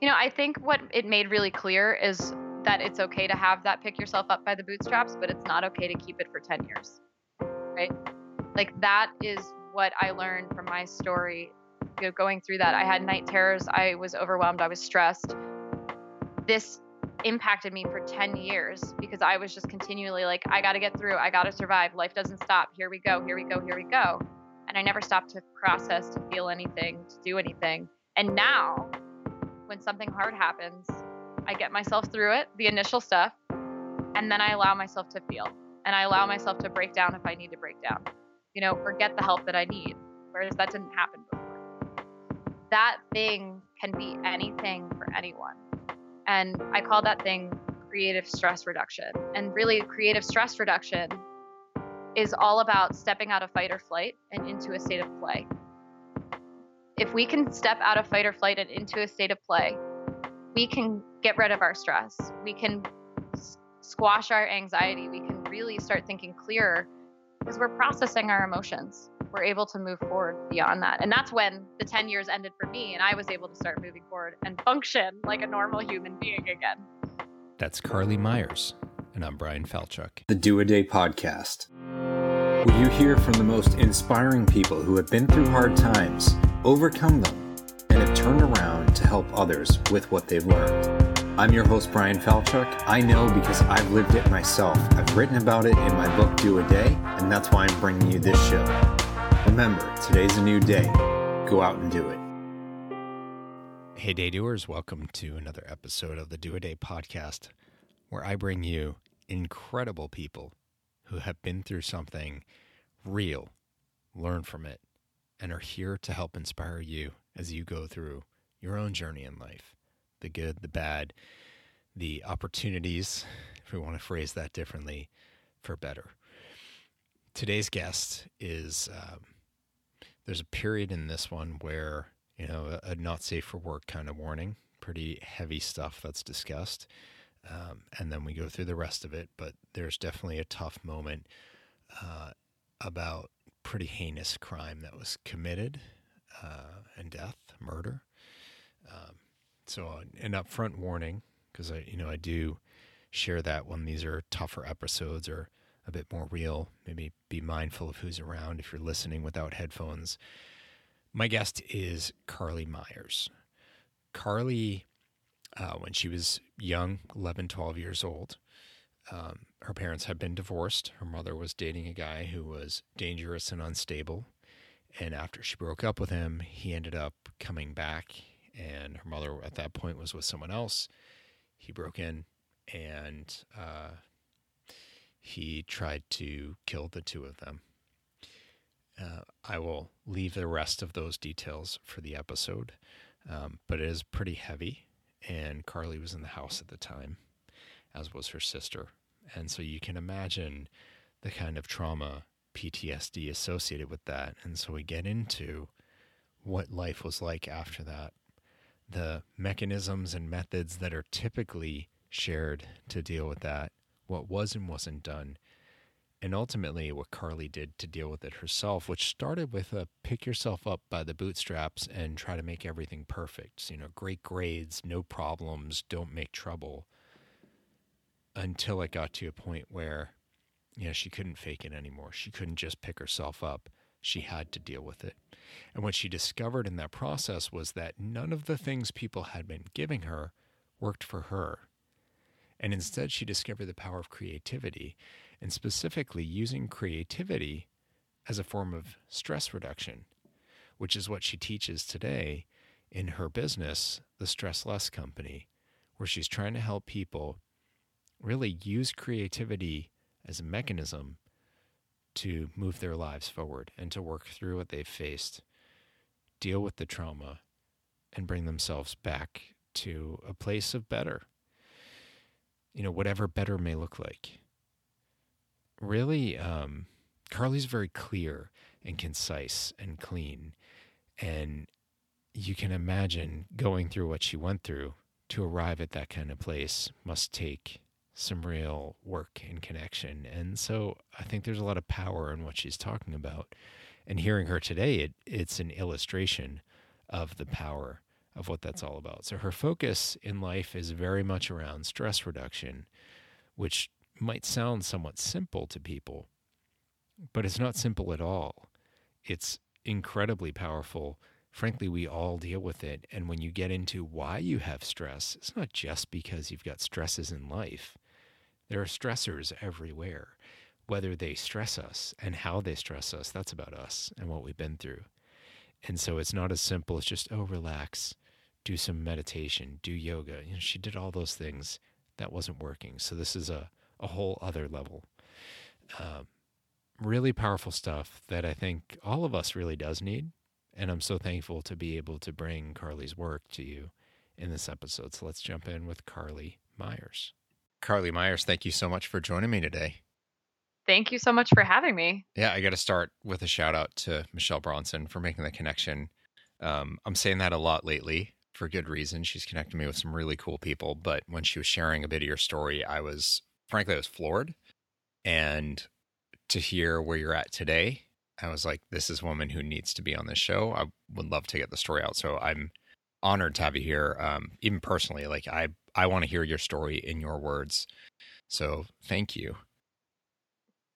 You know, I think what it made really clear is that it's okay to have that pick yourself up by the bootstraps, but it's not okay to keep it for 10 years. Right? Like that is what I learned from my story you know, going through that. I had night terrors, I was overwhelmed, I was stressed. This impacted me for 10 years because I was just continually like, I got to get through, I got to survive, life doesn't stop, here we go, here we go, here we go. And I never stopped to process, to feel anything, to do anything. And now, when something hard happens, I get myself through it, the initial stuff, and then I allow myself to feel. And I allow myself to break down if I need to break down. You know, or get the help that I need, whereas that didn't happen before. That thing can be anything for anyone. And I call that thing creative stress reduction. And really, creative stress reduction is all about stepping out of fight or flight and into a state of play. If we can step out of fight or flight and into a state of play, we can get rid of our stress. We can squash our anxiety. We can really start thinking clearer because we're processing our emotions. We're able to move forward beyond that. And that's when the 10 years ended for me and I was able to start moving forward and function like a normal human being again. That's Carly Myers, and I'm Bryan Falchuk. The Do a Day Podcast. Will you hear from the most inspiring people who have been through hard times, overcome them, and have turned around to help others with what they've learned? I'm your host, Bryan Falchuk. I know because I've lived it myself. I've written about it in my book, Do a Day, and that's why I'm bringing you this show. Remember, today's a new day. Go out and do it. Hey, day doers, welcome to another episode of the Do a Day podcast, where I bring you incredible people who have been through something real, learn from it, and are here to help inspire you as you go through your own journey in life the good, the bad, the opportunities, if we want to phrase that differently, for better. Today's guest is um, there's a period in this one where, you know, a, a not safe for work kind of warning, pretty heavy stuff that's discussed. Um, and then we go through the rest of it, but there's definitely a tough moment uh, about pretty heinous crime that was committed uh, and death, murder. Um, so an upfront warning, because I, you know, I do share that when these are tougher episodes or a bit more real. Maybe be mindful of who's around if you're listening without headphones. My guest is Carly Myers. Carly, uh, when she was young, 11, 12 years old, um, her parents had been divorced. Her mother was dating a guy who was dangerous and unstable. And after she broke up with him, he ended up coming back and her mother at that point was with someone else. He broke in and uh, he tried to kill the two of them. Uh, I will leave the rest of those details for the episode, um, but it is pretty heavy. And Carly was in the house at the time, as was her sister. And so you can imagine the kind of trauma, PTSD associated with that. And so we get into what life was like after that the mechanisms and methods that are typically shared to deal with that, what was and wasn't done, and ultimately what Carly did to deal with it herself, which started with a pick yourself up by the bootstraps and try to make everything perfect. So, You know, great grades, no problems, don't make trouble. Until it got to a point where, you know, she couldn't fake it anymore. She couldn't just pick herself up. She had to deal with it. And what she discovered in that process was that none of the things people had been giving her worked for her. And instead, she discovered the power of creativity, and specifically using creativity as a form of stress reduction, which is what she teaches today in her business, the Stress Less Company, where she's trying to help people really use creativity as a mechanism to move their lives forward and to work through what they've faced, deal with the trauma, and bring themselves back to a place of better. You know, whatever better may look like. Really, um, Carly's very clear and concise and clean. And you can imagine going through what she went through to arrive at that kind of place must take some real work and connection. And so I think there's a lot of power in what she's talking about. And hearing her today, it, it's an illustration of the power of what that's all about. So her focus in life is very much around stress reduction, which might sound somewhat simple to people, but it's not simple at all. It's incredibly powerful. Frankly, we all deal with it. And when you get into why you have stress, it's not just because you've got stresses in life. There are stressors everywhere. Whether they stress us and how they stress us, that's about us and what we've been through. And so it's not as simple as just, oh, relax, do some meditation, do yoga. You know, she did all those things. That wasn't working. So this is a, a whole other level. Um, really powerful stuff that I think all of us really does need. And I'm so thankful to be able to bring Carly's work to you in this episode. So let's jump in with Carly Myers. Carly Myers, thank you so much for joining me today. Thank you so much for having me. Yeah, I got to start with a shout out to Michelle Bronson for making the connection. Um, I'm saying that a lot lately for good reason. She's connected me with some really cool people. But when she was sharing a bit of your story, I was, frankly, I was floored. And to hear where you're at today, I was like, this is a woman who needs to be on this show. I would love to get the story out. So I'm honored to have you here. Um, even personally, like I, I want to hear your story in your words. So thank you.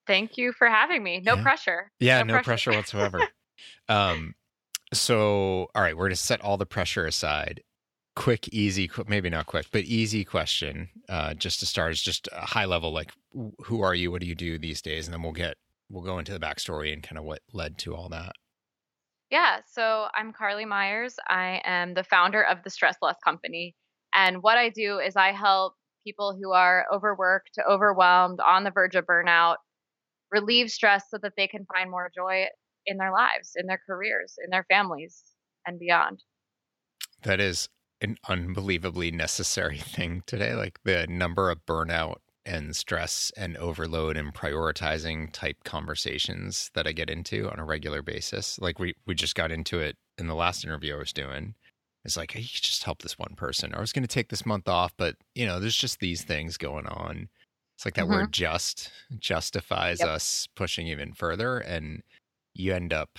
Thank you for having me. No Yeah. pressure. Yeah, No no, pressure. pressure whatsoever. um, so all right, we're going to set all the pressure aside. Quick, easy, qu- maybe not quick, but easy question. Uh, just to start is just a high level, like who are you? What do you do these days? And then we'll get we'll go into the backstory and kind of what led to all that. Yeah, so I'm Carly Myers. I am the founder of the Stress Less Company. And what I do is I help people who are overworked, overwhelmed, on the verge of burnout, relieve stress so that they can find more joy in their lives, in their careers, in their families, and beyond. That is an unbelievably necessary thing today. Like the number of burnout and stress and overload and prioritizing type conversations that I get into on a regular basis. Like we we just got into it in the last interview I was doing. It's like, hey, you just help this one person. Or I was going to take this month off, but you know, there's just these things going on. It's like that Mhm. word just justifies Yep. us pushing even further. And you end up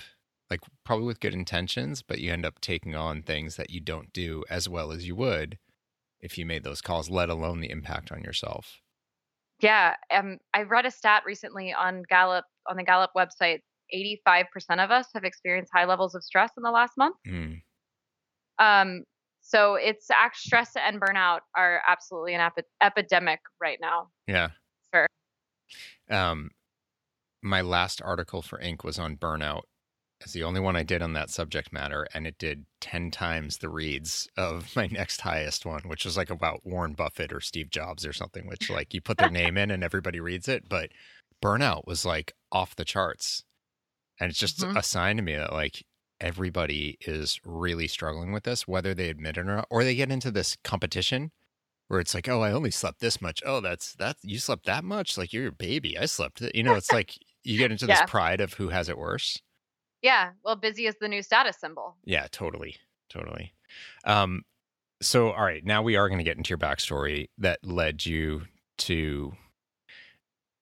like probably with good intentions, but you end up taking on things that you don't do as well as you would if you made those calls, let alone the impact on yourself. Yeah, um, I read a stat recently on Gallup on the Gallup website. 85% of us have experienced high levels of stress in the last month. Mm. Um, so it's act stress and burnout are absolutely an epi- epidemic right now. Yeah. Sure. Um, my last article for Inc. was on burnout. It's the only one I did on that subject matter, and it did 10 times the reads of my next highest one, which was like about Warren Buffett or Steve Jobs or something, which like you put their name in and everybody reads it. But burnout was like off the charts. And it's just Mhm. a sign to me that like everybody is really struggling with this, whether they admit it or not, or they get into this competition where it's like, oh, I only slept this much. Oh, that's that you slept that much. Like you're a baby. I slept. th-" You know, it's like you get into this pride of who has it worse. Yeah, well, busy is the new status symbol. Yeah, totally, totally. Um, so all right, now we are going to get into your backstory that led you to.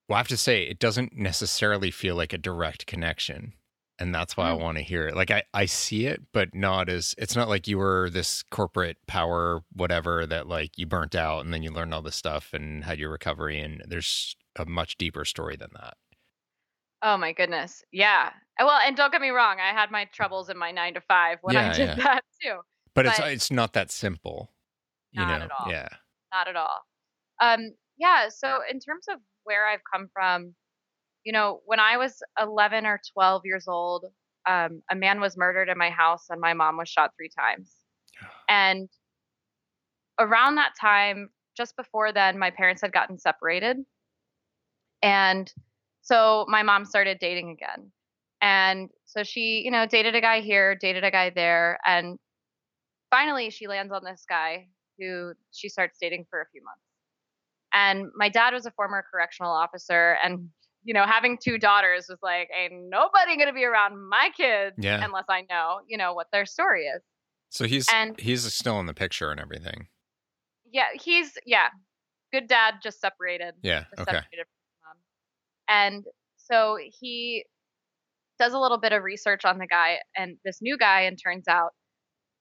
Well, I have to say, it doesn't necessarily feel like a direct connection. And that's why I Mm. want to hear it. Like I, I see it, but not as it's not like you were this corporate power, whatever, that like you burnt out and then you learned all this stuff and had your recovery. And there's a much deeper story than that. Oh my goodness. Yeah. Uh, Well, and don't get me wrong, I had my troubles in my nine to five when I did yeah. that too. But, it's it's not that simple. You Not know? at all. Yeah. Not at all. Um, yeah. So in terms of where I've come from, you know, when I was 11 or 12 years old, um, a man was murdered in my house and my mom was shot three times. And around that time, just before then, my parents had gotten separated. And so my mom started dating again. And so she, you know, dated a guy here, dated a guy there. And finally, she lands on this guy who she starts dating for a few months. And my dad was a former correctional officer. And, you know, having two daughters was like, ain't nobody to be around my kids Yeah. unless I know, you know, what their story is. So he's And- he's still in the picture and everything. Yeah, he's yeah, good dad, just separated. Yeah. Just Okay. separated. And so he does a little bit of research on the guy and this new guy, and turns out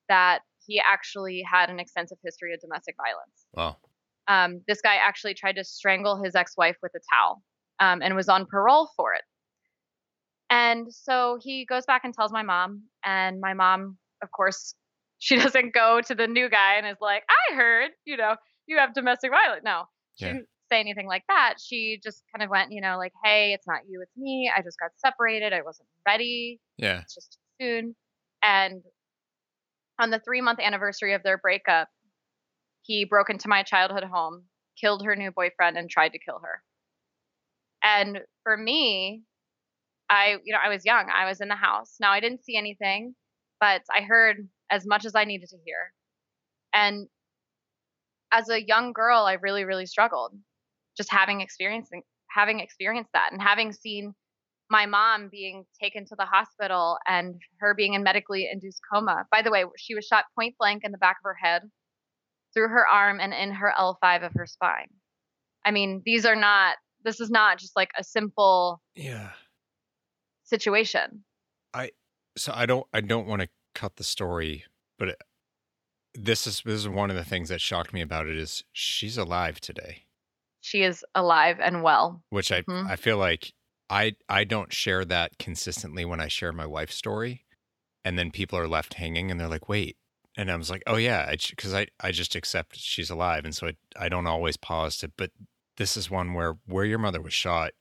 that he actually had an extensive history of domestic violence. Wow. Um, this guy actually tried to strangle his ex-wife with a towel um, and was on parole for it. And so he goes back and tells my mom, and my mom, of course, she doesn't go to the new guy and is like, "I heard, you know, you have domestic violence." No, she Yeah. didn't say anything like that. She just kind of went, you know, like, "Hey, it's not you, it's me. I just got separated. I wasn't ready. Yeah. It's just too soon." And on the three month anniversary of their breakup, he broke into my childhood home, killed her new boyfriend, and tried to kill her. And for me, I, you know, I was young. I was in the house. Now I didn't see anything, but I heard as much as I needed to hear. And as a young girl, I really, really struggled just having experiencing having experienced that and having seen my mom being taken to the hospital and her being in medically induced coma. By the way, she was shot point blank in the back of her head, through her arm, and in her L5 of her spine. I mean, these are not, this is not just like a simple Yeah. situation. I so I don't I don't want to cut the story, but it, this is this is one of the things that shocked me about it is she's alive today, She is alive and well. which I Mhm. I feel like I I don't share that consistently when I share my wife's story, and then people are left hanging and they're like, wait. And I was like, oh yeah, because I, I just accept she's alive, and so I I don't always pause to. But this is one where where your mother was shot.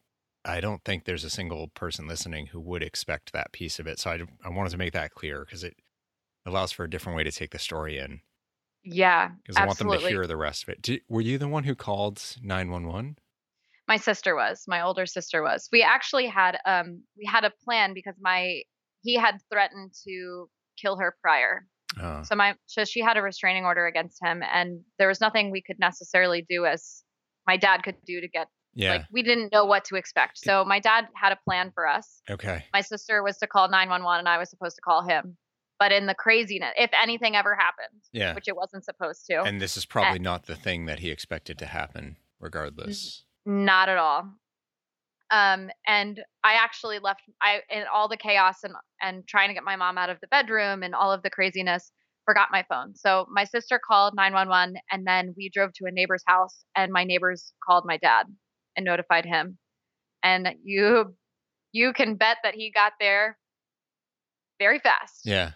I don't think there's a single person listening who would expect that piece of it. So I, I wanted to make that clear because it allows for a different way to take the story in. Yeah, Because I want them to hear the rest of it. Did, were you the one who called 911? my sister was my older sister was we actually had um we had a plan because my he had threatened to kill her prior Uh, so my so she had a restraining order against him and there was nothing we could necessarily do as my dad could do to get yeah. like we didn't know what to expect so my dad had a plan for us okay. my sister was to call 911 and i was supposed to call him but in the craziness if anything ever happened Yeah. which it wasn't supposed to And this is probably not the thing that he expected to happen, regardless. Not at all. Um, and I actually left I in all the chaos and and trying to get my mom out of the bedroom and all of the craziness, forgot my phone. So my sister called 911 and then we drove to a neighbor's house and my neighbors called my dad and notified him. And you you can bet that he got there very fast. Yeah.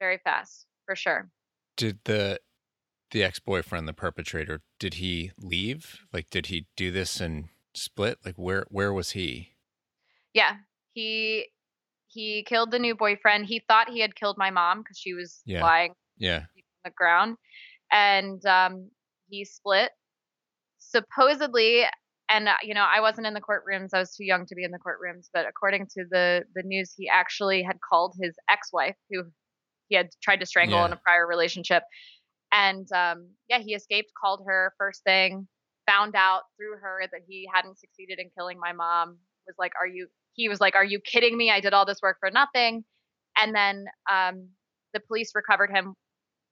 Very fast, for sure. Did the the ex boyfriend, the perpetrator, did he leave? Like, did he do this and split? Like, where where was he? Yeah. He he killed the new boyfriend. He thought he had killed my mom because she was Yeah. lying Yeah. on the ground and um, he split supposedly and uh, you know i wasn't in the courtrooms i was too young to be in the courtrooms but according to the the news he actually had called his ex-wife who he had tried to strangle Yeah. in a prior relationship and um, yeah he escaped called her first thing found out through her that he hadn't succeeded in killing my mom was like are you he was like are you kidding me i did all this work for nothing and then um, the police recovered him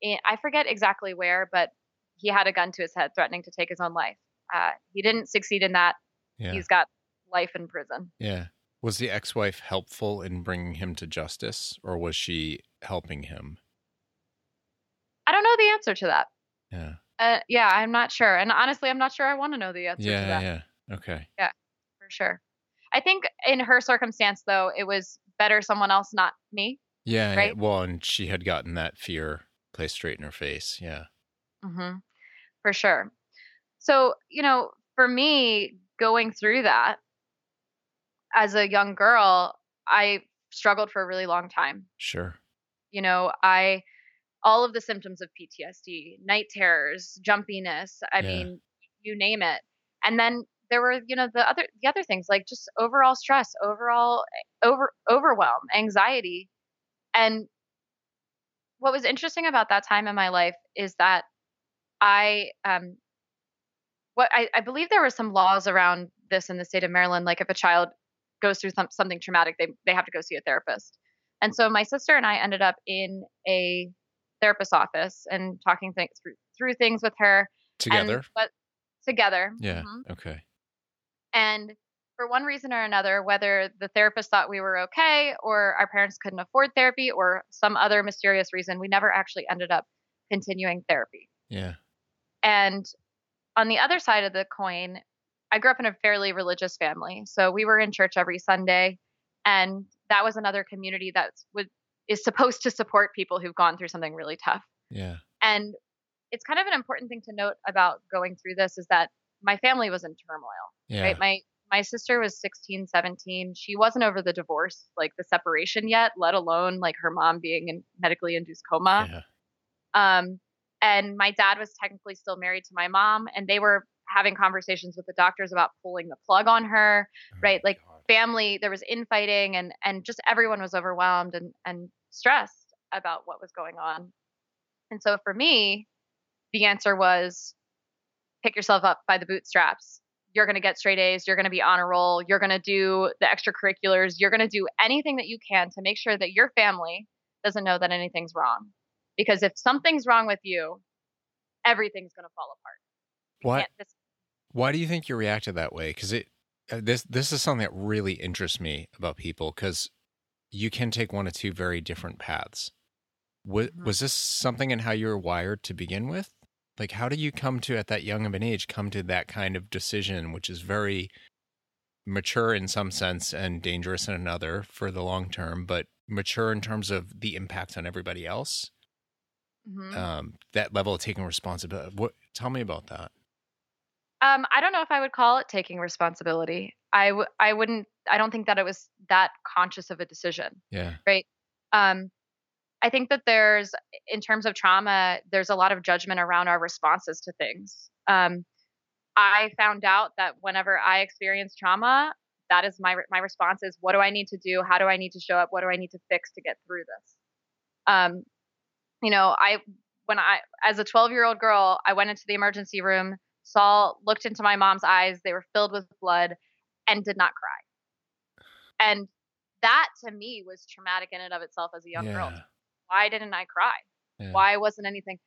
in, I forget exactly where, but he had a gun to his head, threatening to take his own life. Uh, he didn't succeed in that. Yeah. He's got life in prison. yeah. Was the ex wife helpful in bringing him to justice, or was she helping him? I don't know the answer to that. Yeah. Uh, yeah, I'm not sure, and honestly, I'm not sure I want to know the answer to Yeah. that Yeah. Okay. Yeah, for sure. I think in her circumstance, though, it was better someone else, not me. Yeah. yeah. Right? Well, and she had gotten that fear placed straight in her face. Yeah. Mm-hmm. For sure. So, you know, for me, going through that as a young girl, I struggled for a really long time. Sure. You know, I, all of the symptoms of PTSD, night terrors, jumpiness, I Yeah. mean, you name it. And then there were, you know, the other, the other things like just overall stress, overall over, overwhelm, anxiety. And what was interesting about that time in my life is that I um what I, I believe there were some laws around this in the state of Maryland. Like if a child goes through some, something traumatic, they they have to go see a therapist. And so my sister and I ended up in a therapist's office and talking things through through things with her. Together. And, but together. yeah. mhm. Okay. And for one reason or another, whether the therapist thought we were okay or our parents couldn't afford therapy or some other mysterious reason, we never actually ended up continuing therapy. Yeah. And on the other side of the coin, I grew up in a fairly religious family. So we were in church every Sunday and that was another community that would is supposed to support people who've gone through something really tough. Yeah. And it's kind of an important thing to note about going through this is that my family was in turmoil. Yeah. Right? My my sister was 16, 17. She wasn't over the divorce, like the separation yet, let alone like her mom being in medically induced coma. Yeah. Um, and my dad was technically still married to my mom, and they were having conversations with the doctors about pulling the plug on her. Oh Right, like, God. Family, there was infighting, and and just everyone was overwhelmed and and stressed about what was going on. And so for me, the answer was pick yourself up by the bootstraps. You're going to get straight A's. You're going to be on a roll. You're going to do the extracurriculars. You're going to do anything that you can to make sure that your family doesn't know that anything's wrong. Because if something's wrong with you, everything's going to fall apart. Why? just- Why do you think you reacted that way? Because it uh, this this is something that really interests me about people because you can take one of two very different paths. Was, Mhm. was this something in how you were wired to begin with? Like, how do you come to at that young of an age come to that kind of decision, which is very mature in some sense and dangerous in another for the long term, but mature in terms of the impact on everybody else? Mhm. Um, that level of taking responsibility. What? Tell me about that. Um, I don't know if I would call it taking responsibility. I w- I wouldn't. I don't think that it was that conscious of a decision. Yeah. Right. Um, I think that there's, in terms of trauma, there's a lot of judgment around our responses to things. Um, I found out that whenever I experience trauma, that is my my response is, what do I need to do? How do I need to show up? What do I need to fix to get through this? Um, you know, I when I as a 12 year old girl, I went into the emergency room, saw, looked into my mom's eyes. They were filled with blood, and did not cry. And that to me was traumatic in and of itself as a young girl. Yeah. Why didn't I cry? Yeah. Why wasn't anything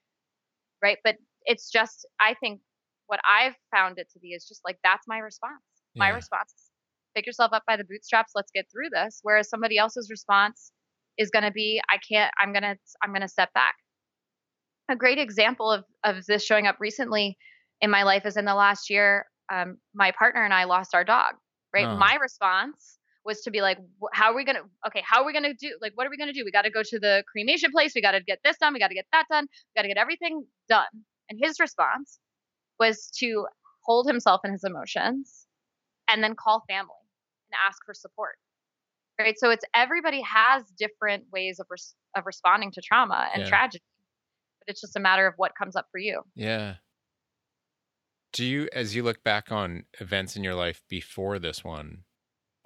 right? But it's just I think what I've found it to be is just like that's my response. My response is pick yourself up by the bootstraps, let's get through this. Whereas somebody else's response is gonna be, I can't, I'm gonna I'm gonna step back. A great example of of this showing up recently in my life is in the last year, um, my partner and I lost our dog. Right. Oh. My response was to be like, how are we gonna? Okay, how are we gonna do? Like, what are we gonna do? We got to go to the cremation place. We got to get this done. We got to get that done. We got to get everything done. And his response was to hold himself and his emotions and then call family and ask for support. Right. So it's everybody has different ways of res- of responding to trauma and Yeah. tragedy, but it's just a matter of what comes up for you. Yeah. Do you, as you look back on events in your life before this one,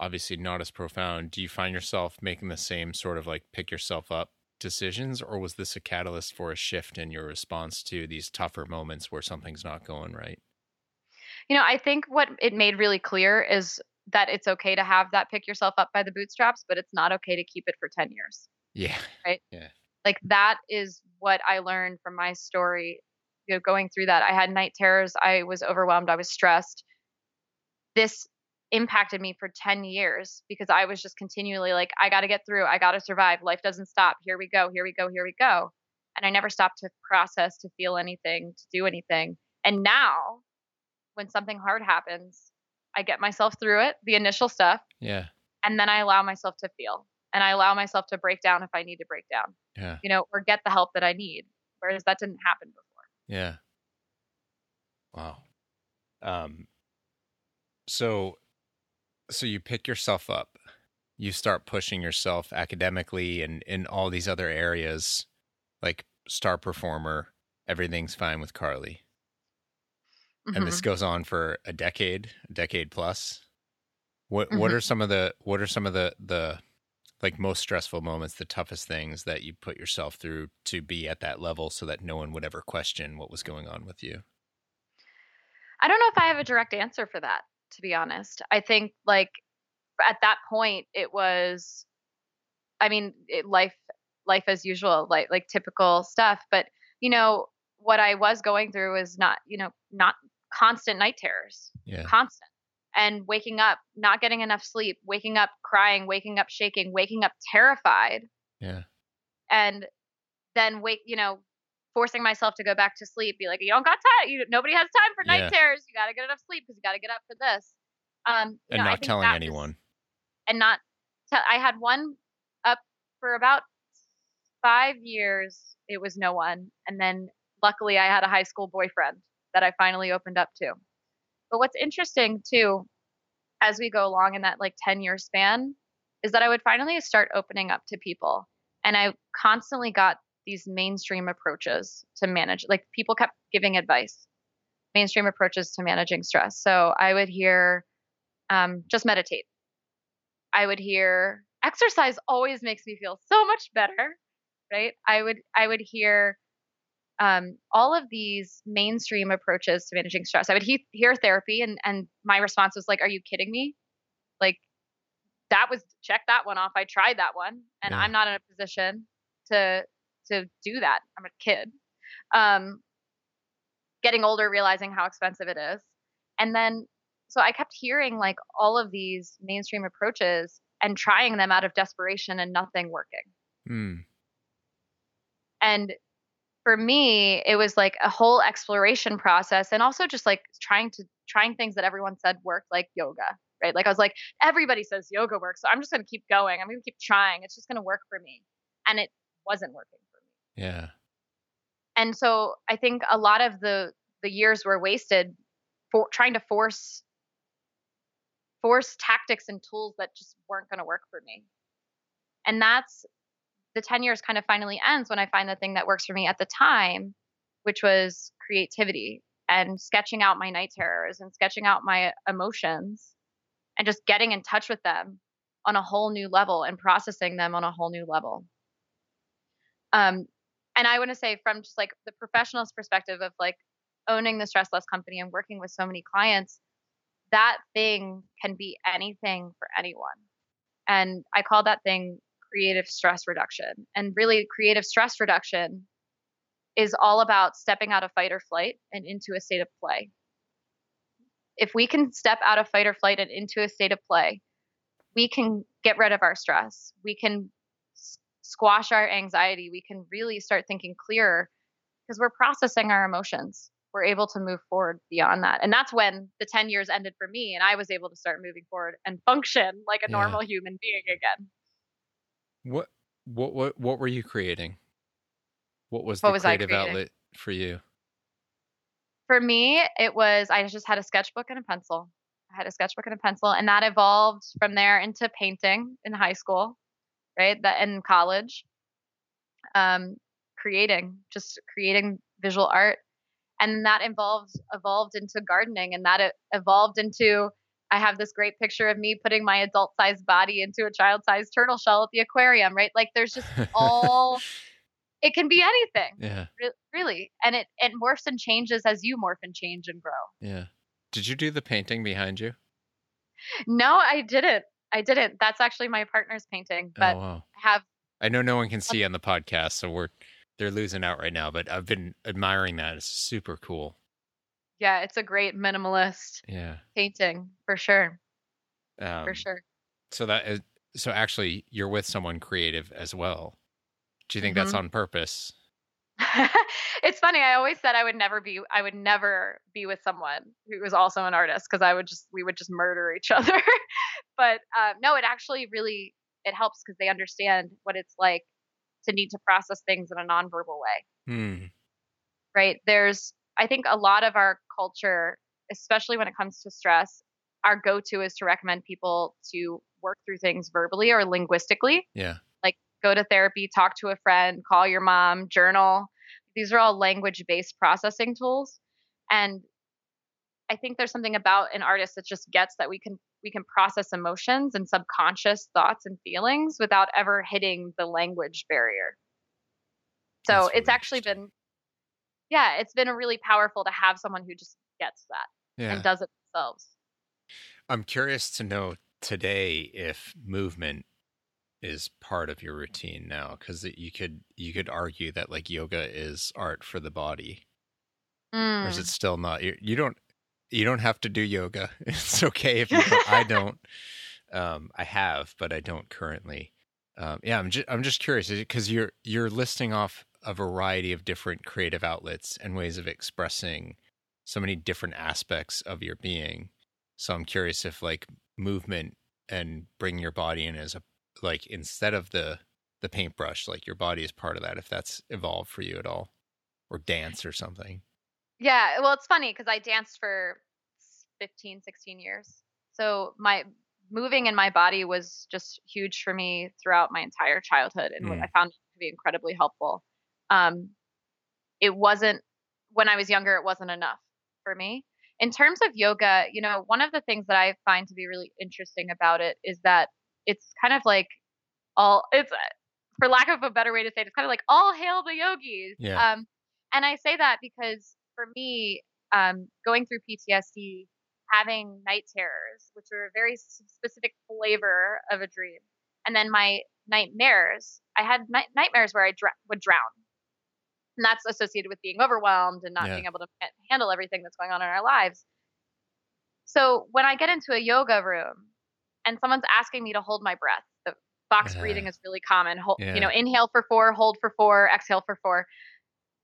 obviously not as profound, do you find yourself making the same sort of like pick yourself up decisions, or was this a catalyst for a shift in your response to these tougher moments where something's not going right? You know, I think what it made really clear is that it's okay to have that pick yourself up by the bootstraps, but it's not okay to keep it for 10 years. Yeah. Right. Yeah. Like that is what I learned from my story. You know, going through that, I had night terrors. I was overwhelmed. I was stressed. This impacted me for 10 years because I was just continually like, I got to get through. I got to survive. Life doesn't stop. Here we go. Here we go. Here we go. And I never stopped to process, to feel anything, to do anything. And now, when something hard happens, I get myself through it, the initial stuff, Yeah. and then I allow myself to feel and I allow myself to break down if I need to break down Yeah. you know, or get the help that I need. Whereas that didn't happen before. Yeah. Wow. Um so so you pick yourself up. You start pushing yourself academically and in all these other areas like star performer, everything's fine with Carly. And this Mhm. goes on for a decade, a decade plus. What what Mhm. are some of the what are some of the the like most stressful moments, the toughest things that you put yourself through to be at that level so that no one would ever question what was going on with you? I don't know if I have a direct answer for that, to be honest. I think like at that point it was I mean, it, life life as usual, like like typical stuff, but you know, what I was going through was not, you know, not constant night terrors. Yeah. constant and waking up not getting enough sleep waking up crying waking up shaking waking up terrified Yeah. and then wake you know forcing myself to go back to sleep, be like, you don't got time. You, nobody has time for night Yeah. terrors. You got to get enough sleep because you got to get up for this. Um, and know, not telling that was- anyone. and not. Tell, I had one up for about five years. It was no one, and then luckily I had a high school boyfriend that I finally opened up to. But what's interesting too, as we go along in that like ten year span, is that I would finally start opening up to people, and I constantly got these mainstream approaches to manage. Like people kept giving advice, mainstream approaches to managing stress. So I would hear, um, just meditate. I would hear exercise always makes me feel so much better, right? I would I would hear um, all of these mainstream approaches to managing stress. I would he- hear therapy, and and my response was like, "Are you kidding me? Like that was check that one off. I tried that one, and Yeah. I'm not in a position to to do that. I'm a kid." Um, getting older, realizing how expensive it is, and then so I kept hearing like all of these mainstream approaches and trying them out of desperation and nothing working. Hmm. And for me, it was like a whole exploration process and also just like trying to trying things that everyone said worked like yoga, right? Like I was like everybody says yoga works, so I'm just going to keep going. I'm going to keep trying. It's just going to work for me. And it wasn't working. Yeah. And so I think a lot of the the years were wasted for trying to force force tactics and tools that just weren't going to work for me. And that's the 10 years kind of finally ends when I find the thing that works for me at the time, which was creativity and sketching out my night terrors and sketching out my emotions and just getting in touch with them on a whole new level and processing them on a whole new level. Um, and I want to say from just like the professional's perspective of like owning the stress less company and working with so many clients, that thing can be anything for anyone. And I call that thing creative stress reduction. And really, creative stress reduction is all about stepping out of fight or flight and into a state of play. If we can step out of fight or flight and into a state of play, we can get rid of our stress. We can squash our anxiety. We can really start thinking clearer because we're processing our emotions. We're able to move forward beyond that. And that's when the 10 years ended for me and I was able to start moving forward and function like a Yeah. normal human being again. What what what what were you creating? What was What the was creative outlet for you? For me, it was I just had a sketchbook and a pencil. I had a sketchbook and a pencil, and that evolved from there into painting in high school, right? That in college, um, creating, just creating visual art, and that evolved evolved into gardening, and that evolved into I have this great picture of me putting my adult-sized body into a child-sized turtle shell at the aquarium, right? Like there's just all it can be anything yeah. re- really and it it morphs and changes as you morph and change and grow Yeah. Did you do the painting behind you? no i didn't i didn't that's actually my partner's painting but oh wow. i have I know no one can see on the podcast, so we're they're losing out right now, but I've been admiring that. It's super cool. yeah it's a great minimalist Yeah. painting for sure Um, for sure So that is so actually you're with someone creative as well. Do you think that's Mhm. on purpose? it's funny i always said i would never be i would never be with someone who was also an artist because i would just we would just murder each other but um, no it actually really it helps because they understand what it's like to need to process things in a nonverbal way Hmm. right? There's, I think a lot of our culture, especially when it comes to stress, our go to is to recommend people to work through things verbally or linguistically. Yeah. Go to therapy, talk to a friend, call your mom, journal. These are all language based processing tools. And I think there's something about an artist that just gets that we can we can process emotions and subconscious thoughts and feelings without ever hitting the language barrier. So That's it's actually been yeah, it's been a really powerful to have someone who just gets that Yeah. and does it themselves. I'm curious to know today if movement is part of your routine now because you could you could argue that like yoga is art for the body. Or is Mm. it still not? You, you don't you don't have to do yoga. It's okay if you don't. I don't. Um i have but i don't currently. Um yeah i'm just i'm just curious because you're you're listing off a variety of different creative outlets and ways of expressing so many different aspects of your being. So I'm curious if like movement and bring your body in as a like instead of the the paintbrush, like your body is part of that if that's evolved for you at all or dance or something. Yeah, well it's funny cuz I danced for 15 16 years. So my moving in my body was just huge for me throughout my entire childhood and mm. I found to be incredibly helpful. Um it wasn't when I was younger it wasn't enough for me. In terms of yoga, you know, one of the things that I find to be really interesting about it is that it's kind of like all it's for lack of a better way to say it, it's kind of like all hail the yogis. Yeah. Um, and I say that because for me, um, going through PTSD, having night terrors, which are a very specific flavor of a dream, and then my nightmares, I had night- nightmares where I dr- would drown and that's associated with being overwhelmed and not yeah. being able to handle everything that's going on in our lives. So when I get into a yoga room and someone's asking me to hold my breath, the box yeah. breathing is really common. Hold, yeah. You know, inhale for four, hold for four, exhale for four.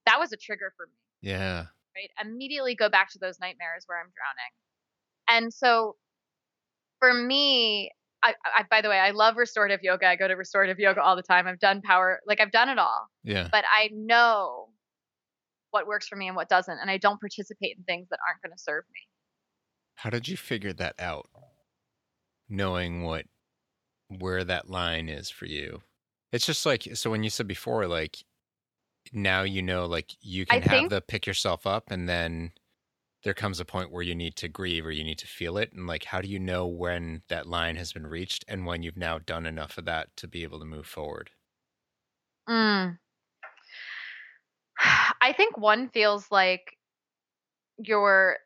That was a trigger for me. Yeah. Right. Immediately go back to those nightmares where I'm drowning. And so for me, I, I, by the way, I love restorative yoga. I go to restorative yoga all the time. I've done power, like I've done it all. Yeah. But I know what works for me and what doesn't, and I don't participate in things that aren't going to serve me. How did you figure that out? Knowing what where that line is for you. It's just like so when you said before like now you know like you can I have think, the pick yourself up and then there comes a point where you need to grieve or you need to feel it and like how do you know when that line has been reached and when you've now done enough of that to be able to move forward mm. i think one feels like you're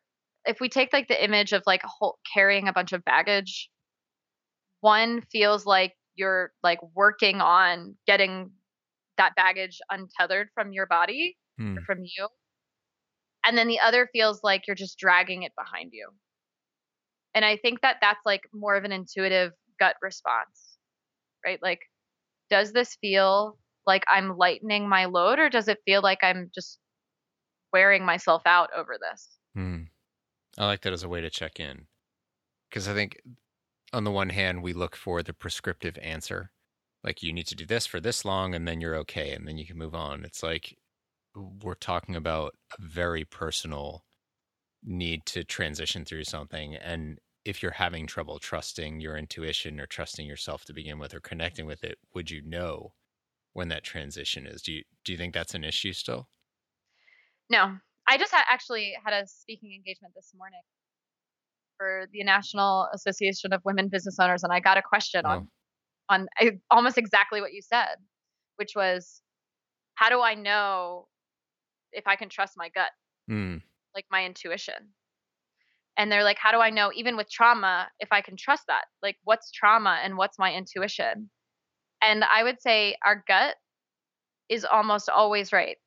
if we take like the image of like whole, carrying a bunch of baggage one feels like you're like working on getting that baggage untethered from your body hmm. from you. And then the other feels like you're just dragging it behind you. And i think that that's like more of an intuitive gut response right? Like does this feel like i'm lightening my load or does it feel like i'm just wearing myself out over this? Hmm. i like that as a way to check in. Because i think on the one hand we look for the prescriptive answer like you need to do this for this long and then you're okay and then you can move on. It's like we're talking about a very personal need to transition through something and if you're having trouble trusting your intuition or trusting yourself to begin with or connecting with it would you know when that transition is? Do you do you think that's an issue still? No. I just actually had a speaking engagement this morning for the national association of women business owners and i got a question oh. on on eh, almost exactly what you said which was how do i know if I can trust my gut, mm. like my intuition. And they're like, how do I know, even with trauma, if I can trust that? Like, what's trauma and what's my intuition? And I would say our gut is almost always right,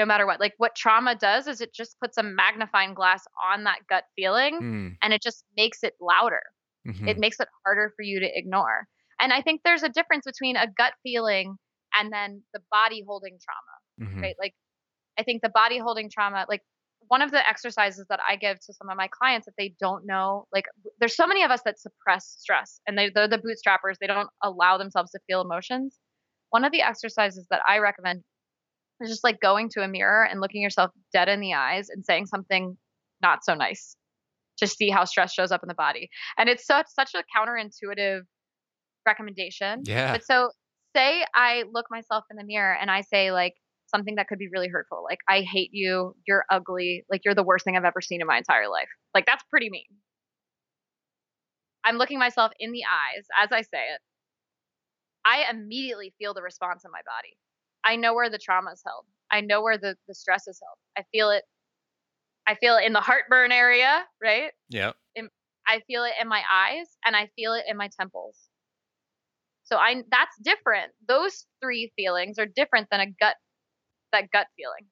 no matter what. Like, what trauma does is it just puts a magnifying glass on that gut feeling mm. and it just makes it louder. Mm-hmm. It makes it harder for you to ignore. And I think there's a difference between a gut feeling and then the body holding trauma, mm-hmm. right? Like I think the body holding trauma, like one of the exercises that I give to some of my clients that they don't know, like there's so many of us that suppress stress and they, they're the bootstrappers. They don't allow themselves to feel emotions. One of the exercises that I recommend is just like going to a mirror and looking yourself dead in the eyes and saying something not so nice to see how stress shows up in the body. And it's such such a counterintuitive recommendation. Yeah. But so say I look myself in the mirror and I say like something that could be really hurtful. Like, I hate you. You're ugly. Like, you're the worst thing I've ever seen in my entire life. Like, that's pretty mean. I'm looking myself in the eyes as I say it. I immediately feel the response in my body. I know where the trauma is held. I know where the, the stress is held. I feel it. I feel it in the heartburn area, right? Yeah. I feel it in my eyes and I feel it in my temples. So I that's different. Those three feelings are different than a gut that gut feeling.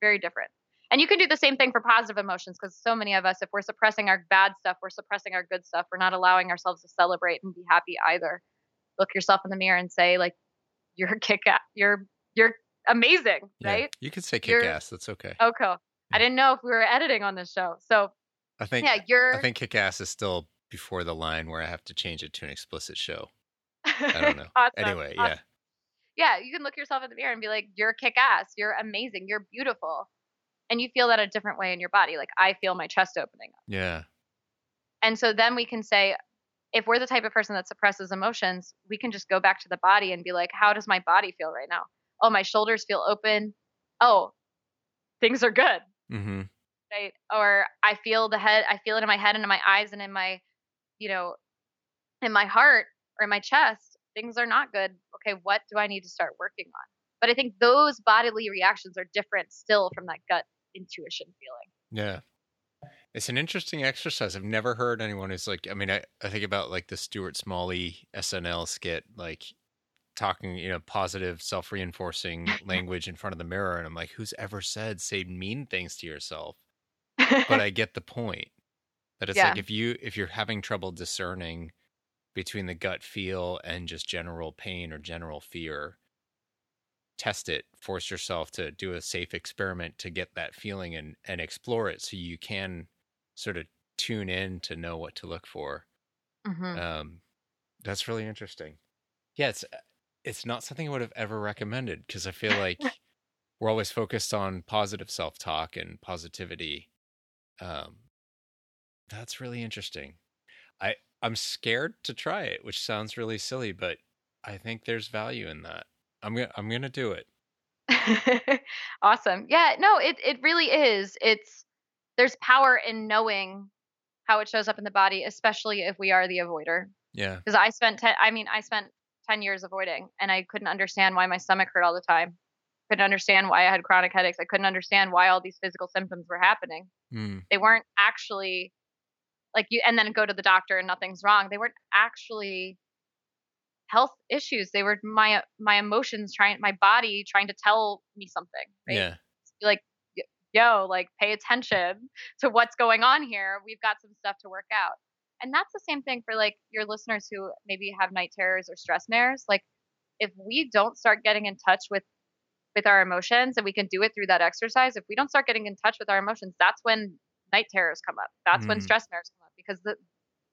Very different. And you can do the same thing for positive emotions because so many of us, if we're suppressing our bad stuff, we're suppressing our good stuff. We're not allowing ourselves to celebrate and be happy either. Look yourself in the mirror and say, like, you're kick ass, you're you're amazing, Yeah. right? You could say kick You're- ass. That's okay. Oh, cool. I didn't know if we were editing on this show. So I think yeah, you're. I think kick ass is still before the line where I have to change it to an explicit show. I don't know. awesome. Anyway, awesome. yeah. yeah, you can look yourself in the mirror and be like, you're kick ass, you're amazing, you're beautiful. And you feel that a different way in your body. Like I feel my chest opening up. Yeah. And so then we can say, if we're the type of person that suppresses emotions, we can just go back to the body and be like, how does my body feel right now? Oh, my shoulders feel open. Oh, things are good. Mm-hmm. Right. Or I feel the head, I feel it in my head and in my eyes and in my, you know, in my heart or in my chest. Things are not good. Okay, what do I need to start working on? But I think those bodily reactions are different still from that gut intuition feeling. Yeah. It's an interesting exercise. I've never heard anyone who's like, I mean, I, I think about like the Stuart Smalley SNL skit, like talking, you know, positive, self reinforcing language in front of the mirror. And I'm like, who's ever said say mean things to yourself? But I get the point that it's Yeah. like if you, if you're having trouble discerning between the gut feel and just general pain or general fear, test it force yourself to do a safe experiment to get that feeling and and explore it so you can sort of tune in to know what to look for Mhm. um that's really interesting yeah it's it's not something i would have ever recommended because i feel like we're always focused on positive self-talk and positivity um that's really interesting i i'm scared to try it which sounds really silly but i think there's value in that i'm gonna i'm gonna do it awesome. Yeah, no, it it really is. It's there's power in knowing how it shows up in the body, especially if we are the avoider. yeah Because I spent ten, I mean, I spent ten years avoiding, and I couldn't understand why my stomach hurt all the time. Couldn't understand why I had chronic headaches. I couldn't understand why all these physical symptoms were happening. Hmm. They weren't actually like you, and then go to the doctor and nothing's wrong. They weren't actually health issues. They were my my emotions trying, my body trying to tell me something. Right? yeah like, "Y- yo, like pay attention to what's going on here. We've got some stuff to work out. And that's the same thing for like your listeners who maybe have night terrors or stress mares. Like if we don't start getting in touch with with our emotions and we can do it through that exercise, if we don't start getting in touch with our emotions, that's when night terrors come up. That's when Mm. stress mares come up because the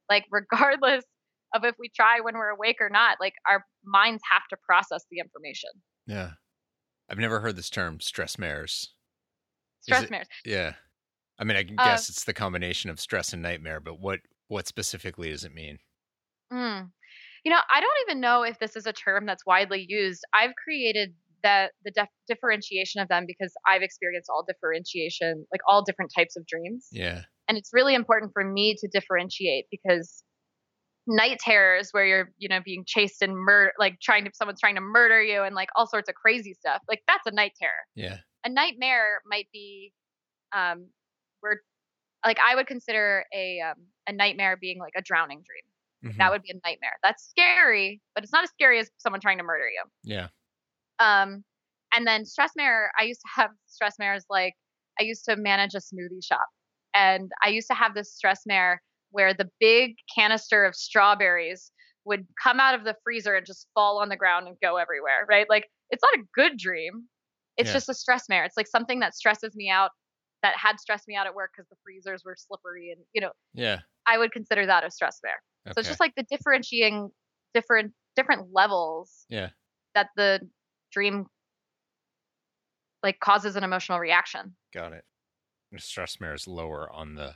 like regardless of if we try when we're awake or not, like our minds have to process the information. yeah i've never heard this term stress mares Stress it- mares. yeah i mean i Uh, guess it's the combination of stress and nightmare but what what specifically does it mean Mm. You know, I don't even know if this is a term that's widely used. I've created that the def- differentiation of them because I've experienced all differentiation, like all different types of dreams, yeah and it's really important for me to differentiate because night terrors, where you're, you know, being chased and murder, like trying to someone's trying to murder you and like all sorts of crazy stuff, like that's a night terror yeah a nightmare might be um where like i would consider a um, a nightmare being like a drowning dream. Mhm. that would be a nightmare. That's scary but it's not as scary as someone trying to murder you. Yeah. Um and then stress mare i used to have stress mares like i used to manage a smoothie shop and i used to have this stress mare where the big canister of strawberries would come out of the freezer and just fall on the ground and go everywhere right? Like it's not a good dream it's Yeah. just a stress mare it's like something that stresses me out that had stressed me out at work because the freezers were slippery and you know yeah i would consider that a stress mare so it's just like the differentiating different different levels yeah that the dream like causes an emotional reaction. got it the stress mare is lower on the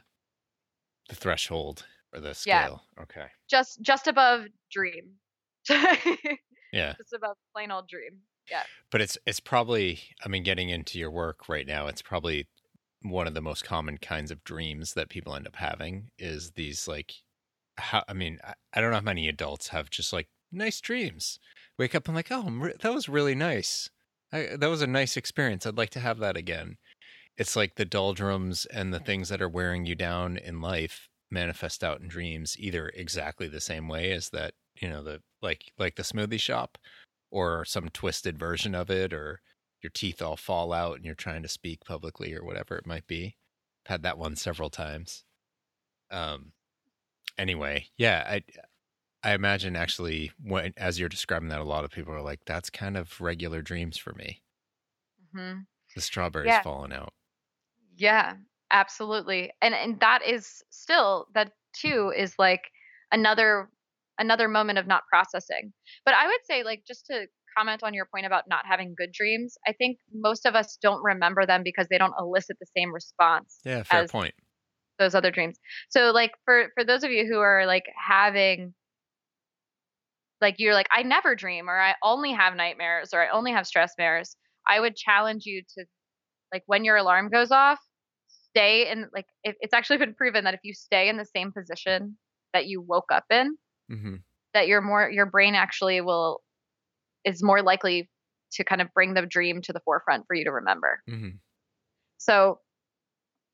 the threshold or the Yeah. scale okay Just just above dream. Yeah. Just above plain old dream. But it's it's probably i mean getting into your work right now it's probably one of the most common kinds of dreams that people end up having is these like how i mean i, I don't know how many adults have just like nice dreams. Wake up and like oh re- that was really nice. I, that was a nice experience. I'd like to have that again. It's like the doldrums and the things that are wearing you down in life manifest out in dreams either exactly the same way as that you know the like like the smoothie shop or some twisted version of it or your teeth all fall out and you're trying to speak publicly or whatever it might be I've had that one several times um anyway yeah i i imagine actually when as you're describing that a lot of people are like that's kind of regular dreams for me hmm The strawberries Yeah. falling out. Yeah, absolutely. And and that is still that too is like another another moment of not processing. But I would say like just to comment on your point about not having good dreams, I think most of us don't remember them because they don't elicit the same response Yeah, fair as point. those other dreams. So like for for those of you who are like having like you're like I never dream or I only have nightmares or I only have stress mares, I would challenge you to like when your alarm goes off, stay in like if, it's actually been proven that if you stay in the same position that you woke up in, hmm that your more your brain actually will is more likely to kind of bring the dream to the forefront for you to remember. hmm So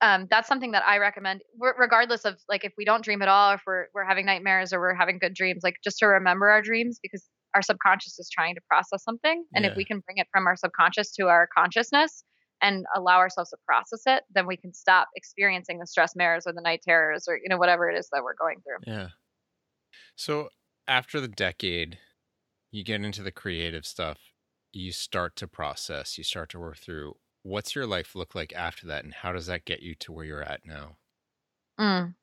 um, that's something that I recommend, re- regardless of like if we don't dream at all, if we're we're having nightmares or we're having good dreams, like just to remember our dreams because our subconscious is trying to process something, and if we can bring it from our subconscious to our consciousness and allow ourselves to process it, then we can stop experiencing the stress mares or the night terrors or you know whatever it is that we're going through. Yeah. So after the decade, you get into the creative stuff. You start to process. You start to work through. What's your life look like after that, and how does that get you to where you're at now? Mm.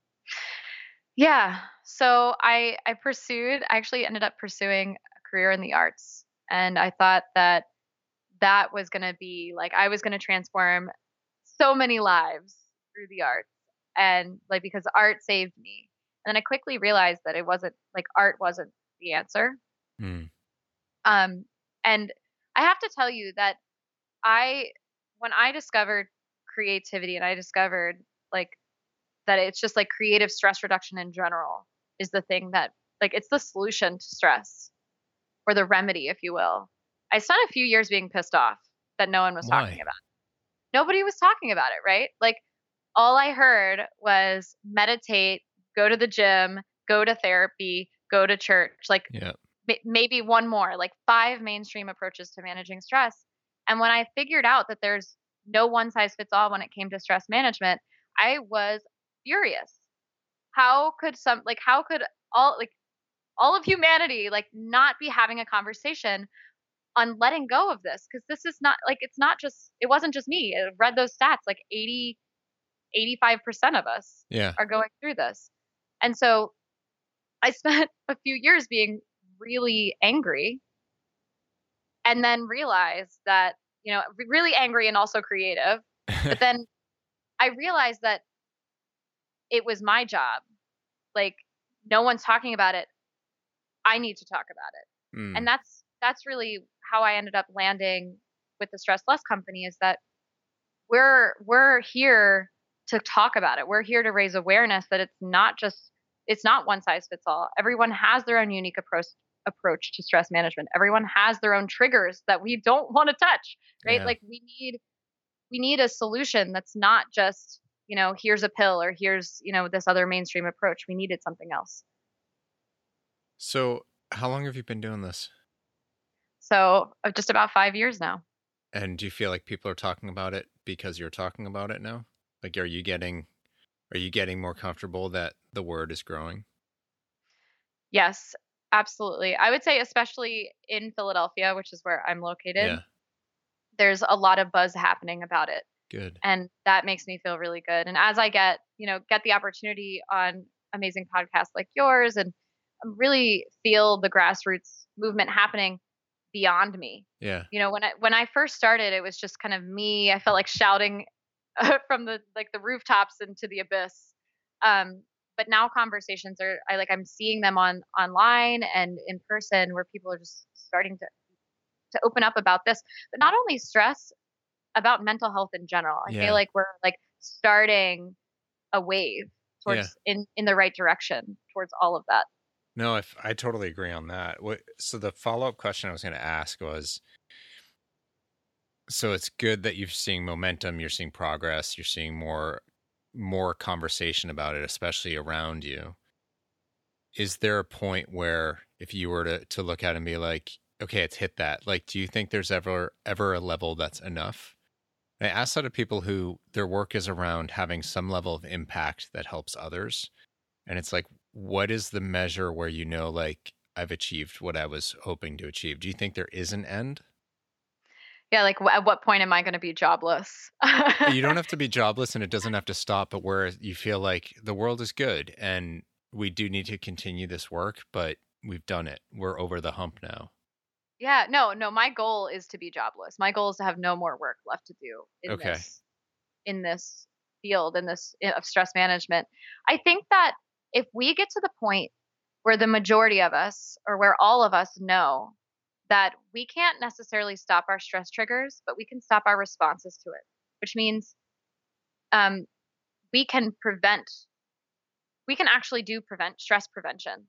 Yeah. So I I pursued I actually ended up pursuing a career in the arts and I thought that that was going to be like I was going to transform so many lives through the arts and like because art saved me. And then I quickly realized that it wasn't like art wasn't the answer. Mm. Um, and I have to tell you that I, when I discovered creativity and I discovered like that it's just like creative stress reduction in general is the thing that like it's the solution to stress or the remedy, if you will. I spent a few years being pissed off that no one was Why? talking about. Nobody was talking about it, right? Like all I heard was meditate, go to the gym, go to therapy, go to church. Like Yeah. ma- maybe one more, like five mainstream approaches to managing stress. And when I figured out that there's no one size fits all when it came to stress management, I was furious. How could some like how could all like all of humanity like not be having a conversation on letting go of this because this is not like it's not just it wasn't just me. I read those stats like 80 85% of us Yeah. are going through this. And so I spent a few years being really angry and then realized that, you know, really angry and also creative. But then I realized that it was my job. Like no one's talking about it. I need to talk about it Mm. and that's that's really how I ended up landing with the Stress Less company is that we're we're here to talk about it. We're here to raise awareness that it's not just it's not one size fits all. Everyone has their own unique approach approach to stress management. Everyone has their own triggers that we don't want to touch, right? Yeah. Like we need we need a solution that's not just, you know, here's a pill or here's, you know, this other mainstream approach. We needed something else. so, how long have you been doing this? So, uh, just about 5 years now. And do you feel like people are talking about it because you're talking about it now? Like, are you getting, are you getting more comfortable that the word is growing? Yes, absolutely. I would say, especially in Philadelphia, which is where I'm located, Yeah. there's a lot of buzz happening about it. Good. And that makes me feel really good. And as I get, you know, get the opportunity on amazing podcasts like yours and really feel the grassroots movement happening beyond me. Yeah. You know, when I when I first started, it was just kind of me. I felt like shouting from the like the rooftops into the abyss. Um, but now conversations are I like I'm seeing them on online and in person where people are just starting to to open up about this. But not only stress, about mental health in general. I Yeah. feel like we're like starting a wave towards in in the right direction towards all of that. No, if I totally agree on that. What so the follow up question I was going to ask was so it's good that you're seeing momentum, you're seeing progress, you're seeing more more conversation about it, especially around you. Is there a point where if you were to to look at and be like, okay, it's hit that, like do you think there's ever ever a level that's enough? And I ask that of people who their work is around having some level of impact that helps others. And it's like, what is the measure where you know, like, I've achieved what I was hoping to achieve? Do you think there is an end? Yeah, like w- at what point am I going to be jobless? you don't have to be jobless and it doesn't have to stop, but where you feel like the world is good and we do need to continue this work, but we've done it. We're over the hump now. Yeah, no, no, my goal is to be jobless. My goal is to have no more work left to do in Okay. this in this field in this of stress management. I think that if we get to the point where the majority of us or where all of us know that we can't necessarily stop our stress triggers, but we can stop our responses to it, which means um, we can prevent, we can actually do prevent stress prevention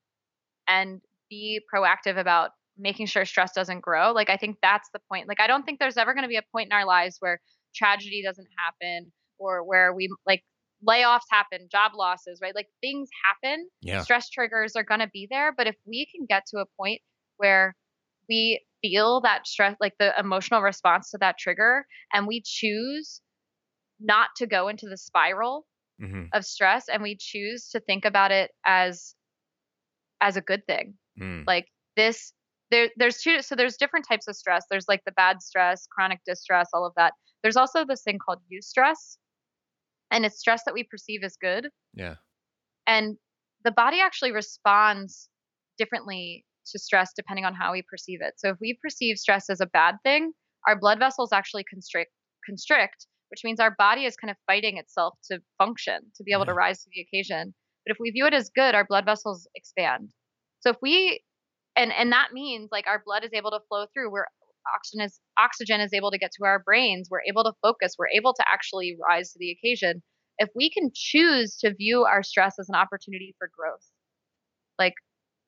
and be proactive about making sure stress doesn't grow. Like, I think that's the point. Like, I don't think there's ever going to be a point in our lives where tragedy doesn't happen or where we like layoffs happen, job losses, right? Like, things happen Yeah. stress triggers are going to be there but if we can get to a point where we feel that stress like the emotional response to that trigger and we choose not to go into the spiral hmm of stress and we choose to think about it as as a good thing. Mm. like this there there's two so there's different types of stress. There's like the bad stress chronic distress all of that. There's also this thing called eustress and it's stress that we perceive as good. Yeah. and the body actually responds differently to stress depending on how we perceive it. So if we perceive stress as a bad thing, our blood vessels actually constrict constrict, which means our body is kind of fighting itself to function, to be able to rise to the occasion. But if we view it as good, our blood vessels expand. So if we and and that means like our blood is able to flow through where oxygen is oxygen is able to get to our brains, we're able to focus, we're able to actually rise to the occasion if we can choose to view our stress as an opportunity for growth, like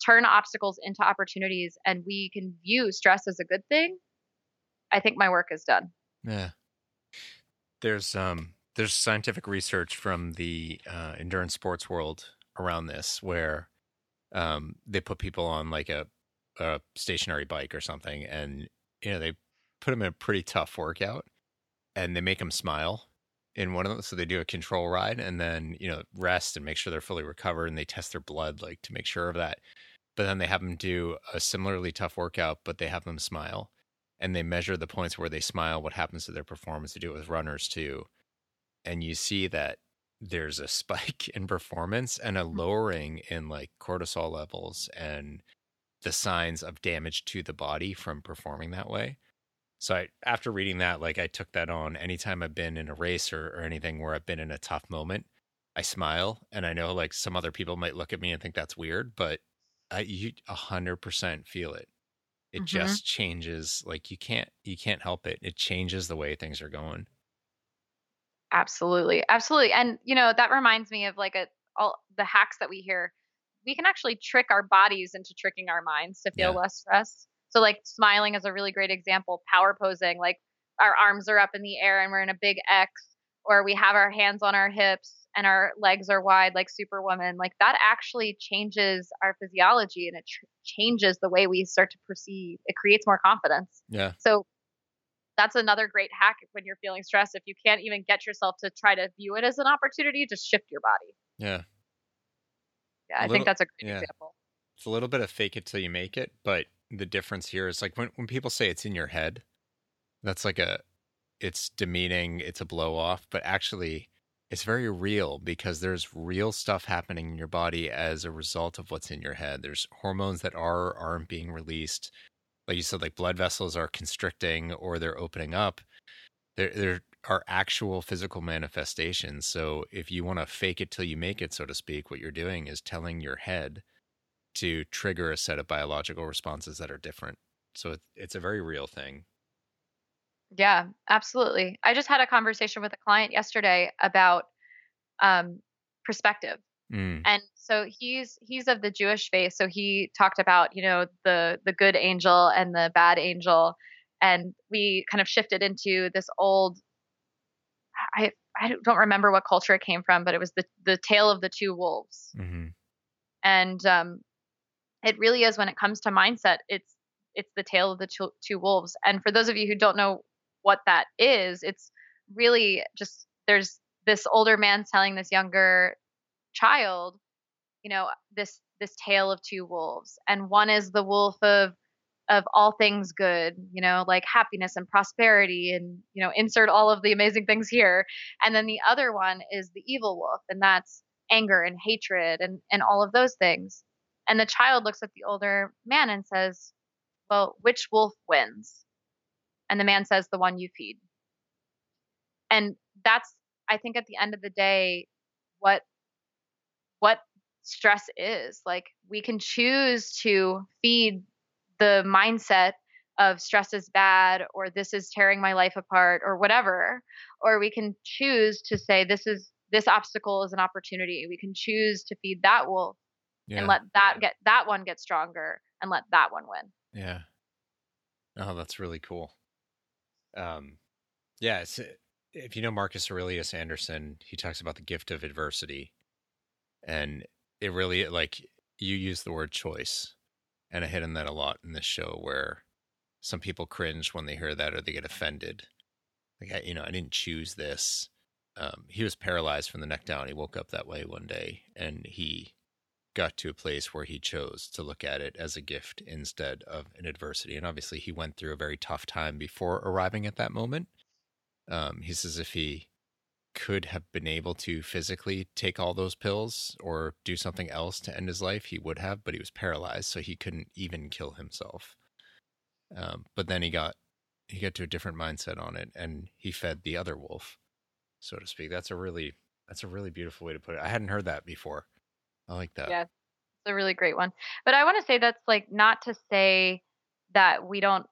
turn obstacles into opportunities, and we can view stress as a good thing, I think my work is done. Yeah. There's um there's scientific research from the uh, endurance sports world around this where um they put people on like a a stationary bike or something and you know they put them in a pretty tough workout and they make them smile in one of them so they do a control ride and then you know rest and make sure they're fully recovered and they test their blood like to make sure of that. But then they have them do a similarly tough workout but they have them smile. And they measure the points where they smile what happens to their performance. They do it with runners too. And you see that there's a spike in performance and a hmm. lowering in like cortisol levels and the signs of damage to the body from performing that way so I, after reading that like i took that on anytime i've been in a race or, or anything where i've been in a tough moment i smile and i know like some other people might look at me and think that's weird but i you 100% feel it it Mhm. just changes like you can't you can't help it it changes the way things are going Absolutely, absolutely, and you know that reminds me of like a all the hacks that we hear. We can actually trick our bodies into tricking our minds to feel Yeah. less stress. So like smiling is a really great example. Power posing, like our arms are up in the air and we're in a big X, or we have our hands on our hips and our legs are wide like Superwoman. Like that actually changes our physiology and it tr- changes the way we start to perceive. It creates more confidence. yeah So that's another great hack when you're feeling stressed. If you can't even get yourself to try to view it as an opportunity, just shift your body. yeah Yeah, A I little- think that's a great yeah. example. it's a little bit of fake it till you make it but the difference here is like when, when people say it's in your head that's like a it's demeaning it's a blow off but actually it's very real because there's real stuff happening in your body as a result of what's in your head. There's hormones that are or aren't being released. Like you said like blood vessels are constricting or they're opening up. There there are actual physical manifestations. So if you want to fake it till you make it so to speak what you're doing is telling your head to trigger a set of biological responses that are different. So it's a very real thing. Yeah, absolutely. I just had a conversation with a client yesterday about um, perspective. Mm, and so he's he's of the Jewish faith. So he talked about you know the the good angel and the bad angel, and we kind of shifted into this old. I I don't remember what culture it came from, but it was the the tale of the two wolves, hmm and um, it really is when it comes to mindset, it's it's the tale of the two, wolves. And for those of you who don't know what that is, it's really just there's this older man telling this younger child, you know, this this tale of two wolves, and one is the wolf of of all things good, you know, like happiness and prosperity and, you know, insert all of the amazing things here. And then the other one is the evil wolf, and that's anger and hatred and, and all of those things. And the child looks at the older man and says, Well, which wolf wins? And the man says, The one you feed. And that's, I think, at the end of the day, what what stress is. Like we can choose to feed the mindset of stress is bad or this is tearing my life apart or whatever or we can choose to say this is this obstacle is an opportunity we can choose to feed that wolf yeah. and let that get that one get stronger and let that one win yeah oh that's really cool um yeah it's if you know marcus aurelius anderson he talks about the gift of adversity and it really like you use the word choice and I hit on that a lot in this show where some people cringe when they hear that or they get offended. Like, I, you know, I didn't choose this. Um, he was paralyzed from the neck down. He woke up that way one day and he got to a place where he chose to look at it as a gift instead of an adversity. And obviously, he went through a very tough time before arriving at that moment. Um, he says if he could have been able to physically take all those pills or do something else to end his life, he would have, but he was paralyzed, so he couldn't even kill himself. Um, but then he got he got to a different mindset on it, and he fed the other wolf, so to speak. That's a really that's a really beautiful way to put it. I hadn't heard that before. I like that. Yeah, it's a really great one. But I want to say that's like not to say that we don't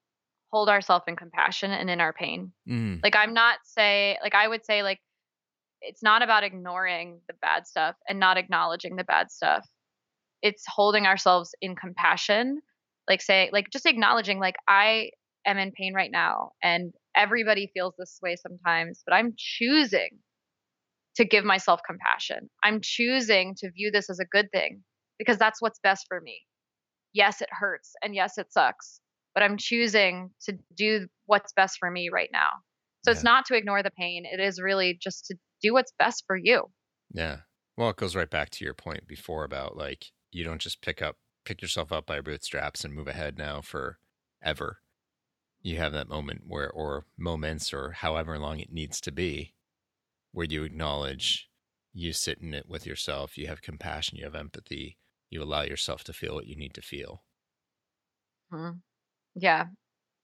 hold ourselves in compassion and in our pain. Mm. Like I'm not say like I would say like it's not about ignoring the bad stuff and not acknowledging the bad stuff. It's holding ourselves in compassion, like say, like just acknowledging, like, I am in pain right now and everybody feels this way sometimes, but I'm choosing to give myself compassion. I'm choosing to view this as a good thing because that's what's best for me. Yes, it hurts and yes, it sucks, but I'm choosing to do what's best for me right now. So yeah. it's not to ignore the pain. It is really just to do what's best for you. Yeah. Well, it goes right back to your point before about like you don't just pick up pick yourself up by your bootstraps and move ahead now for ever. You have that moment where or moments or however long it needs to be where you acknowledge you sit in it with yourself, you have compassion, you have empathy, you allow yourself to feel what you need to feel. Mm-hmm. Yeah,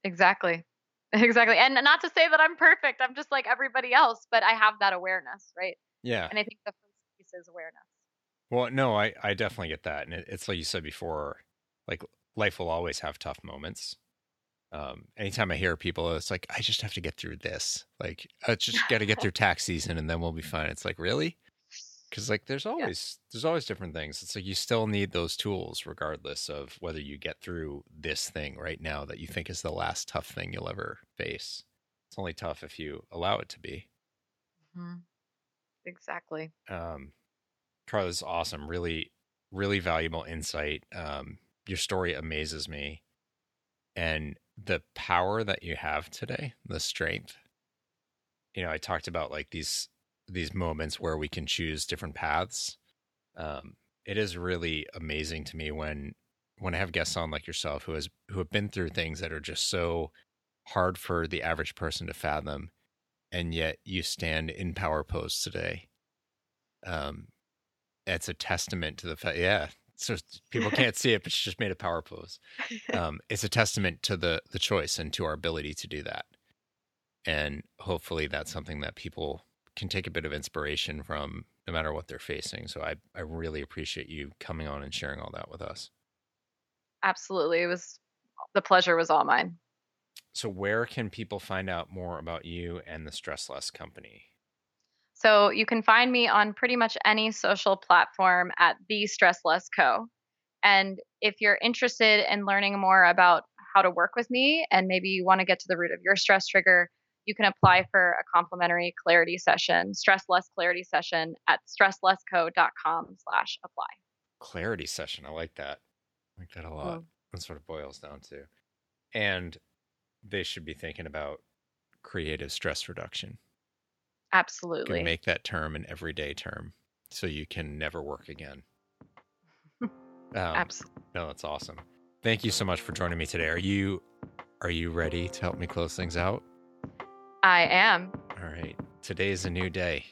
exactly. Exactly. And not to say that I'm perfect. I'm just like everybody else, but I have that awareness, right? Yeah. And I think the first piece is awareness. Well, no, I, I definitely get that. And it, it's like you said before, like life will always have tough moments. Um, anytime I hear people, it's like, I just have to get through this. Like, I just got to get through tax season and then we'll be fine. It's like, really? because like there's always yeah. there's always different things it's like you still need those tools regardless of whether you get through this thing right now that you think is the last tough thing you'll ever face it's only tough if you allow it to be mm-hmm. exactly um Carly is awesome really really valuable insight um your story amazes me and the power that you have today the strength you know i talked about like these these moments where we can choose different paths. Um, it is really amazing to me when when I have guests on like yourself who has who have been through things that are just so hard for the average person to fathom, and yet you stand in power pose today. Um, it's a testament to the fact. Yeah, so people can't see it, but she just made a power pose. Um, it's a testament to the the choice and to our ability to do that. And hopefully, that's something that people can take a bit of inspiration from no matter what they're facing. So I, I really appreciate you coming on and sharing all that with us. Absolutely. It was the pleasure was all mine. So where can people find out more about you and the Stress Less Company? So you can find me on pretty much any social platform at the Stress Less Co. And if you're interested in learning more about how to work with me and maybe you want to get to the root of your stress trigger, you can apply for a complimentary clarity session, stress less clarity session at stresslessco.com slash apply. Clarity session. I like that. I like that a lot. Mm. That sort of boils down to. And they should be thinking about creative stress reduction. Absolutely. make that term an everyday term so you can never work again. um, Absolutely. No, that's awesome. thank you so much for joining me today. Are you are you ready to help me close things out? I am. All right. Today is a new day.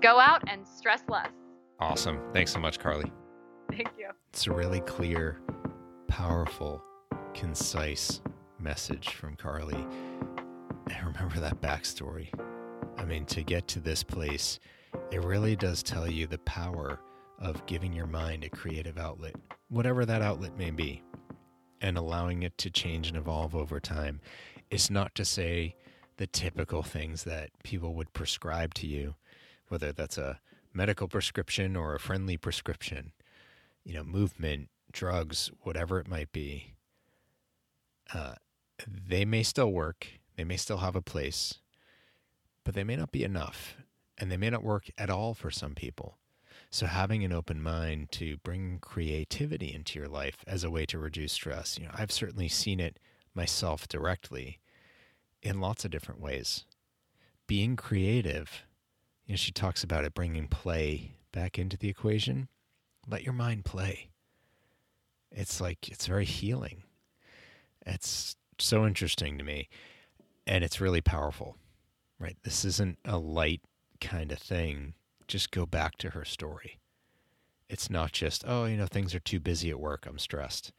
Go out and stress less. Awesome. Thanks so much, Carly. Thank you. It's a really clear, powerful, concise message from Carly. And remember that backstory. I mean, to get to this place, it really does tell you the power of giving your mind a creative outlet, whatever that outlet may be, and allowing it to change and evolve over time. It's not to say the typical things that people would prescribe to you, whether that's a medical prescription or a friendly prescription, you know, movement, drugs, whatever it might be. Uh, they may still work, they may still have a place, but they may not be enough, and they may not work at all for some people. So having an open mind to bring creativity into your life as a way to reduce stress, you know, I've certainly seen it myself directly in lots of different ways. Being creative, you know, she talks about it bringing play back into the equation. Let your mind play. It's like it's very healing. It's so interesting to me and it's really powerful. Right? This isn't a light kind of thing just go back to her story. It's not just, oh, you know, things are too busy at work, I'm stressed.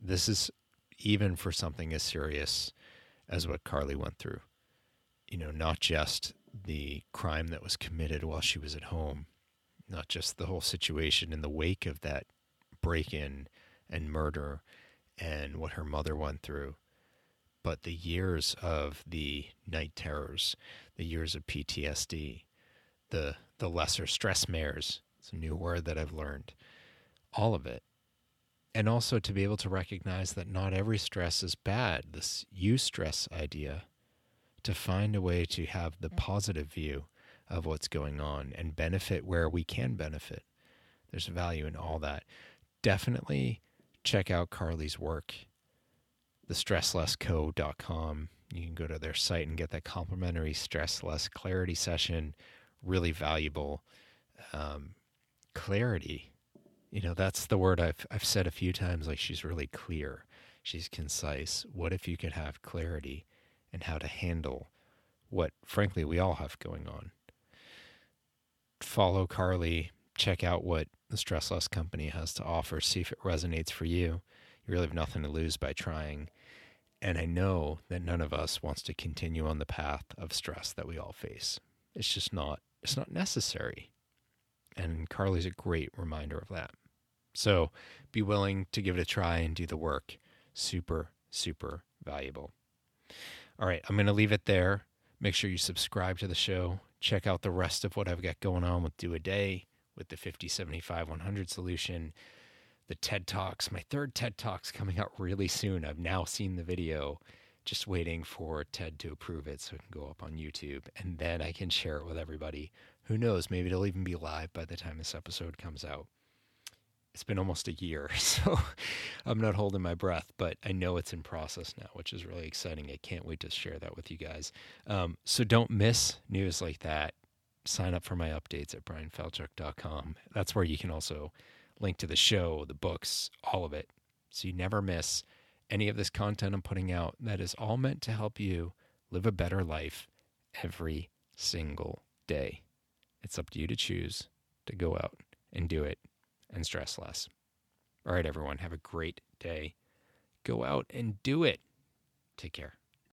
This is even for something as serious as what Carly went through. You know, not just the crime that was committed while she was at home, not just the whole situation in the wake of that break in and murder and what her mother went through, but the years of the night terrors, the years of PTSD, the the lesser stress mares. It's a new word that I've learned. All of it. And also to be able to recognize that not every stress is bad. This eustress idea, to find a way to have the mm-hmm. positive view of what's going on and benefit where we can benefit. There's value in all that. Definitely check out Carly's work, thestresslessco.com. You can go to their site and get that complimentary stress less clarity session really valuable um, clarity. You know, that's the word I've I've said a few times. Like she's really clear, she's concise. What if you could have clarity and how to handle what, frankly, we all have going on? Follow Carly. Check out what the Stress Less Company has to offer. See if it resonates for you. You really have nothing to lose by trying. And I know that none of us wants to continue on the path of stress that we all face. It's just not it's not necessary. And Carly's a great reminder of that. So be willing to give it a try and do the work. Super, super valuable. All right, I'm going to leave it there. Make sure you subscribe to the show. Check out the rest of what I've got going on with Do a Day, with the 50, 75, 100 solution, the TED Talks. My third TED Talk's coming out really soon. I've now seen the video just waiting for TED to approve it so it can go up on YouTube. And then I can share it with everybody. Who knows? Maybe it'll even be live by the time this episode comes out. It's been almost a year, so I'm not holding my breath, but I know it's in process now, which is really exciting. I can't wait to share that with you guys. Um, so don't miss news like that. Sign up for my updates at bryanfalchuk.com. That's where you can also link to the show, the books, all of it. So you never miss any of this content I'm putting out that is all meant to help you live a better life every single day. It's up to you to choose to go out and do it and stress less. All right, everyone, have a great day. Go out and do it. Take care.